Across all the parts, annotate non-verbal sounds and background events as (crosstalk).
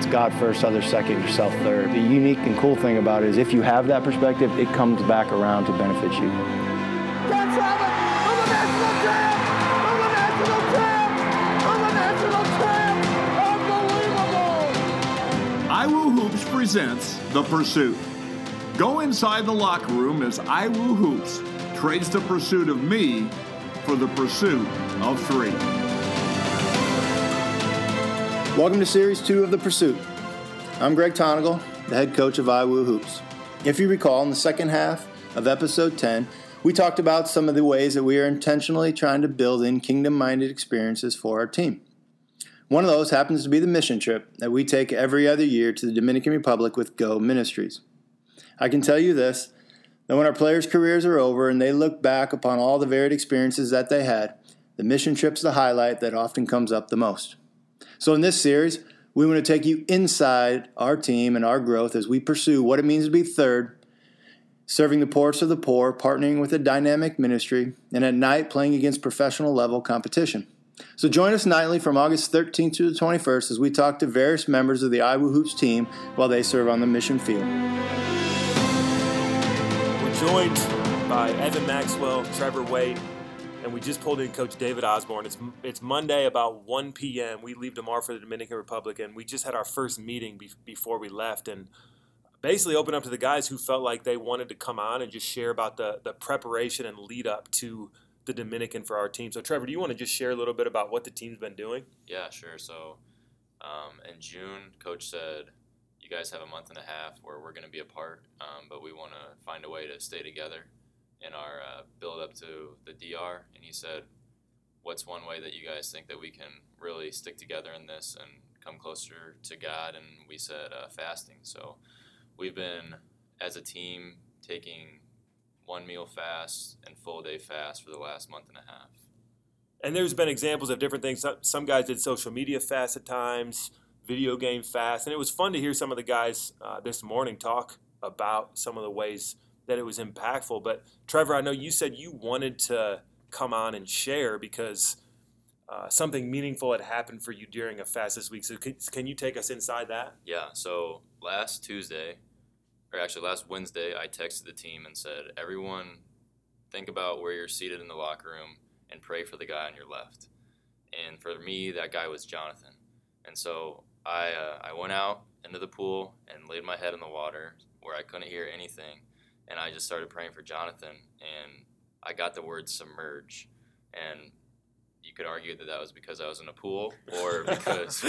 it's God first, others second, yourself third. The unique and cool thing about it is if you have that perspective, it comes back around to benefit you. That's Allen, I'm a national champ! I'm a national champ! I'm a national champ! Unbelievable! IWU Hoops presents The Pursuit. Go inside the locker room as IWU Hoops trades the pursuit of me for the pursuit of three. Welcome to Series 2 of The Pursuit. I'm Greg Tonagel, the head coach of IWU Hoops. If you recall, in the second half of episode 10, we talked about some of the ways that we are intentionally trying to build in kingdom minded experiences for our team. One of those happens to be the mission trip that we take every other year to the Dominican Republic with Go Ministries. I can tell you this that when our players' careers are over and they look back upon all the varied experiences that they had, the mission trip's the highlight that often comes up the most. So, in this series, we want to take you inside our team and our growth as we pursue what it means to be third, serving the poorest of the poor, partnering with a dynamic ministry, and at night playing against professional level competition. So join us nightly from August 13th to the 21st as we talk to various members of the IWU Hoops team while they serve on the mission field. We're joined by Evan Maxwell, Trevor Wade, and we just pulled in Coach David Osborne. It's it's Monday about 1 p.m. We leave tomorrow for the Dominican Republic, and we just had our first meeting be- before we left, and basically opened up to the guys who felt like they wanted to come on and just share about the the preparation and lead up to the Dominican for our team. So, Trevor, do you want to just share a little bit about what the team's been doing? Yeah, sure. So, um, in June, Coach said, "You guys have a month and a half where we're going to be apart, um, but we want to find a way to stay together." In our uh, build up to the DR, and he said, "What's one way that you guys think that we can really stick together in this and come closer to God?" And we said, uh, "Fasting." So we've been as a team taking one meal fast and full day fast for the last month and a half. And there's been examples of different things. Some guys did social media fast at times, video game fast, and it was fun to hear some of the guys uh, this morning talk about some of the ways that it was impactful. But Trevor, I know you said you wanted to come on and share because uh, something meaningful had happened for you during a fast this week. So can, can you take us inside that? Yeah. So last Tuesday, or actually last Wednesday, I texted the team and said, everyone, think about where you're seated in the locker room and pray for the guy on your left. And for me, that guy was Jonathan. And so I, uh, I went out into the pool and laid my head in the water where I couldn't hear anything and I just started praying for Jonathan, and I got the word submerge, and you could argue that that was because I was in a pool or (laughs) because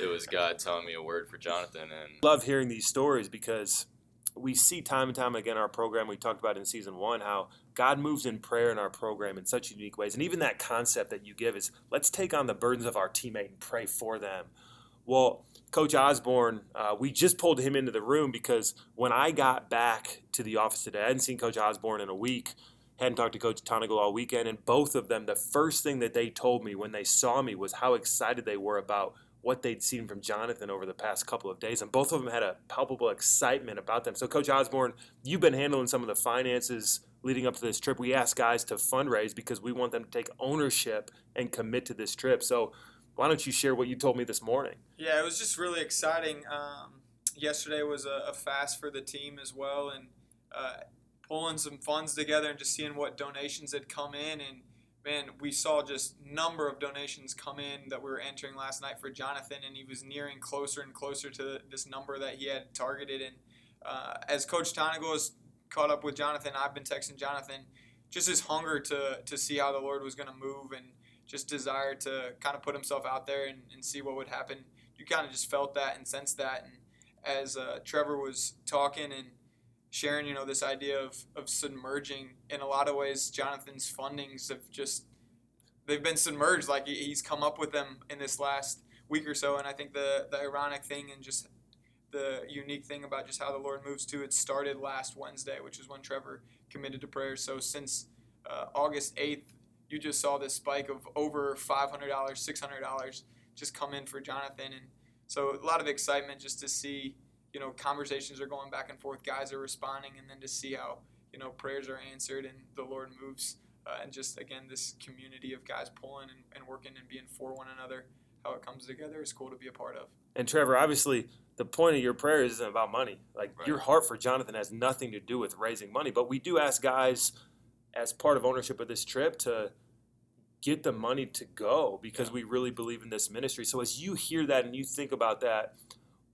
it was God telling me a word for Jonathan. And love hearing these stories because we see time and time again our program. We talked about in season one how God moves in prayer in our program in such unique ways, and even that concept that you give is let's take on the burdens of our teammate and pray for them. Well, Coach Osborne, uh, we just pulled him into the room because when I got back to the office today, I hadn't seen Coach Osborne in a week, hadn't talked to Coach Tonagel all weekend, and both of them, the first thing that they told me when they saw me was how excited they were about what they'd seen from Jonathan over the past couple of days, and both of them had a palpable excitement about them. So, Coach Osborne, you've been handling some of the finances leading up to this trip. We asked guys to fundraise because we want them to take ownership and commit to this trip. So, why don't you share what you told me this morning? Yeah, it was just really exciting. Um, yesterday was a, a, fast for the team as well, and uh, pulling some funds together and just seeing what donations had come in. And man, we saw just number of donations come in that we were entering last night for Jonathan, and he was nearing closer and closer to this number that he had targeted. And uh, as Coach Tonagel has caught up with Jonathan, I've been texting Jonathan just his hunger to to see how the Lord was going to move and just desire to kind of put himself out there and, and see what would happen. You kind of just felt that and sensed that. And as uh, Trevor was talking and sharing, you know, this idea of, of submerging, in a lot of ways, Jonathan's fundings have just, they've been submerged. Like he's come up with them in this last week or so. And I think the, the ironic thing and just the unique thing about just how the Lord moves too, it started last Wednesday, which is when Trevor committed to prayer. So since uh, August 8th, you just saw this spike of over $500, $600 just come in for Jonathan. And so a lot of excitement just to see, you know, conversations are going back and forth, guys are responding, and then to see how, you know, prayers are answered and the Lord moves. Uh, and just, again, this community of guys pulling and, and working and being for one another how it comes together is cool to be a part of. And Trevor, obviously, the point of your prayer isn't about money. Like Right. your heart for Jonathan has nothing to do with raising money. But we do ask guys, as part of ownership of this trip, to get the money to go because we really believe in this ministry. So as you hear that and you think about that,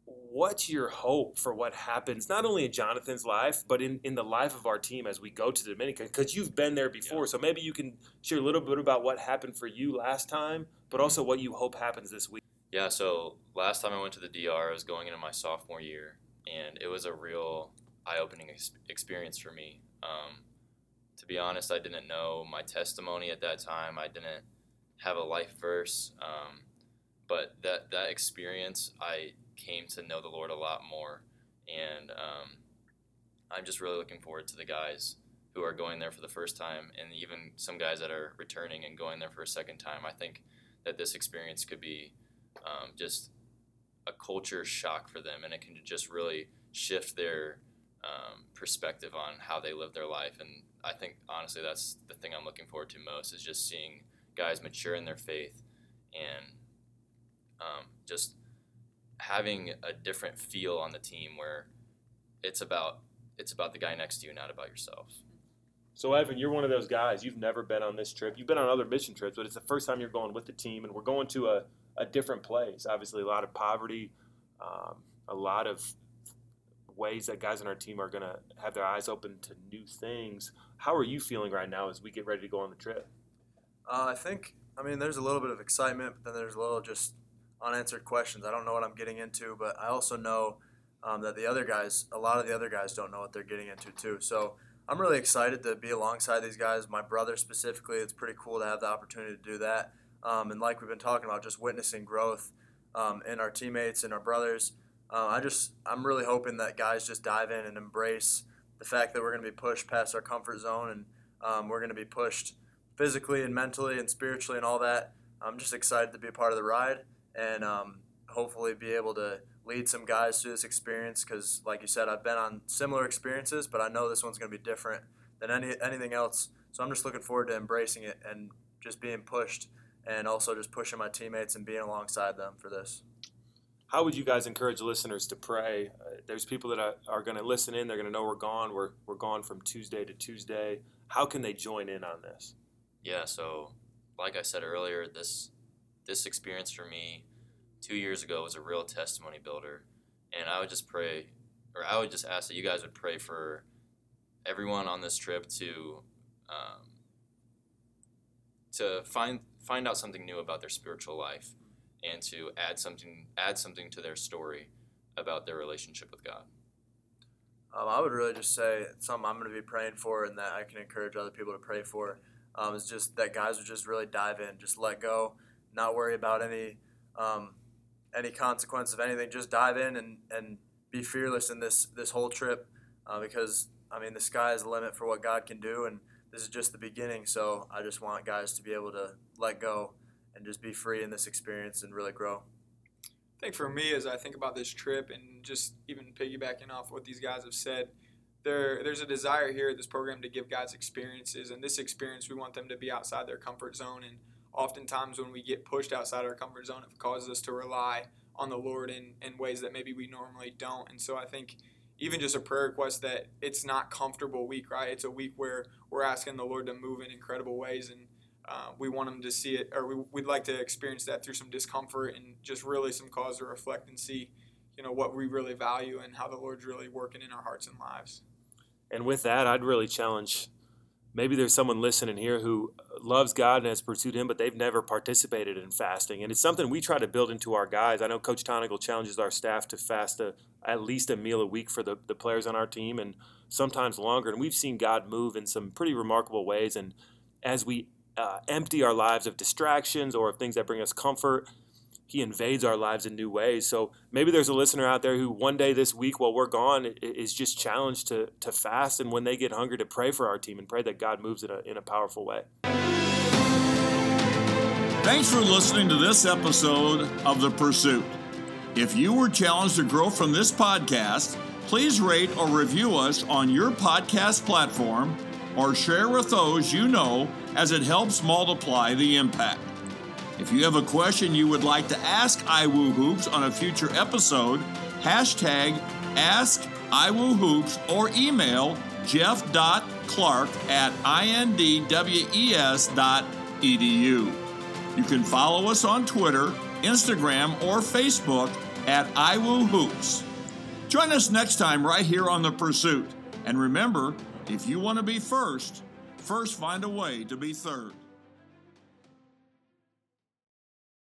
what's your hope for what happens not only in Jonathan's life, but in, in the life of our team as we go to the Dominican? Because you've been there before. So maybe you can share a little bit about what happened for you last time, but also what you hope happens this week. Yeah, so last time I went to the DR, I was going into my sophomore year, and it was a real eye-opening ex- experience for me. Um, to be honest, I didn't know my testimony at that time. I didn't have a life verse, um, but that that experience, I came to know the Lord a lot more, and um, I'm just really looking forward to the guys who are going there for the first time, and even some guys that are returning and going there for a second time. I think that this experience could be um, just a culture shock for them, and it can just really shift their um, perspective on how they live their life. And I think honestly, that's the thing I'm looking forward to most is just seeing guys mature in their faith and um, just having a different feel on the team where it's about it's about the guy next to you, not about yourself. So, Evan, you're one of those guys. You've never been on this trip. You've been on other mission trips, but it's the first time you're going with the team, and we're going to a, a different place. Obviously, a lot of poverty, um, a lot of ways that guys on our team are going to have their eyes open to new things. How are you feeling right now as we get ready to go on the trip? Uh, I think, I mean, there's a little bit of excitement, but then there's a little just unanswered questions. I don't know what I'm getting into, but I also know um, that the other guys, a lot of the other guys don't know what they're getting into too. So I'm really excited to be alongside these guys. My brother specifically, it's pretty cool to have the opportunity to do that. Um, and like we've been talking about, just witnessing growth um, in our teammates and our brothers. Uh, I just, I'm really hoping that guys just dive in and embrace the fact that we're going to be pushed past our comfort zone and um, we're going to be pushed physically and mentally and spiritually and all that. I'm just excited to be a part of the ride and um, hopefully be able to lead some guys through this experience because, like you said, I've been on similar experiences, but I know this one's going to be different than any anything else. So I'm just looking forward to embracing it and just being pushed and also just pushing my teammates and being alongside them for this. How would you guys encourage listeners to pray? Uh, there's people that are, are going to listen in. They're going to know we're gone. We're, we're gone from Tuesday to Tuesday. How can they join in on this? Yeah, so like I said earlier, this this experience for me two years ago was a real testimony builder, and I would just pray, or I would just ask that you guys would pray for everyone on this trip to um, to find find out something new about their spiritual life, and to add something add something to their story about their relationship with God. Um, I would really just say something I'm going to be praying for and that I can encourage other people to pray for um, is just that guys would just really dive in, just let go, not worry about any um, any consequence of anything. Just dive in and, and be fearless in this this whole trip uh, because I mean the sky is the limit for what God can do, and this is just the beginning. So I just want guys to be able to let go and just be free in this experience and really grow. I think for me, as I think about this trip and just even piggybacking off what these guys have said, there there's a desire here at this program to give guys experiences, and this experience we want them to be outside their comfort zone. And oftentimes, when we get pushed outside our comfort zone, it causes us to rely on the Lord in, in ways that maybe we normally don't. And so I think even just a prayer request that it's not comfortable week, right? It's a week where we're asking the Lord to move in incredible ways and uh, we want them to see it, or we, we'd like to experience that through some discomfort and just really some cause to reflect and see, you know, what we really value and how the Lord's really working in our hearts and lives. And with that, I'd really challenge maybe there's someone listening here who loves God and has pursued Him, but they've never participated in fasting. And it's something we try to build into our guys. I know Coach Tonagel challenges our staff to fast a, at least a meal a week for the, the players on our team and sometimes longer. And we've seen God move in some pretty remarkable ways. And as we uh, empty our lives of distractions or of things that bring us comfort, he invades our lives in new ways. So maybe there's a listener out there who one day this week while we're gone is just challenged to, to fast and when they get hungry to pray for our team and pray that God moves in a, in a powerful way. Thanks for listening to this episode of The Pursuit. If you were challenged to grow from this podcast, please rate or review us on your podcast platform or share with those you know as it helps multiply the impact. If you have a question you would like to ask IWU Hoops on a future episode, hashtag Ask IWU Hoops or email jeff.clark at indwes.edu. You can follow us on Twitter, Instagram, or Facebook at IWU Hoops. Join us next time right here on The Pursuit. And remember, if you want to be first, first find a way to be third.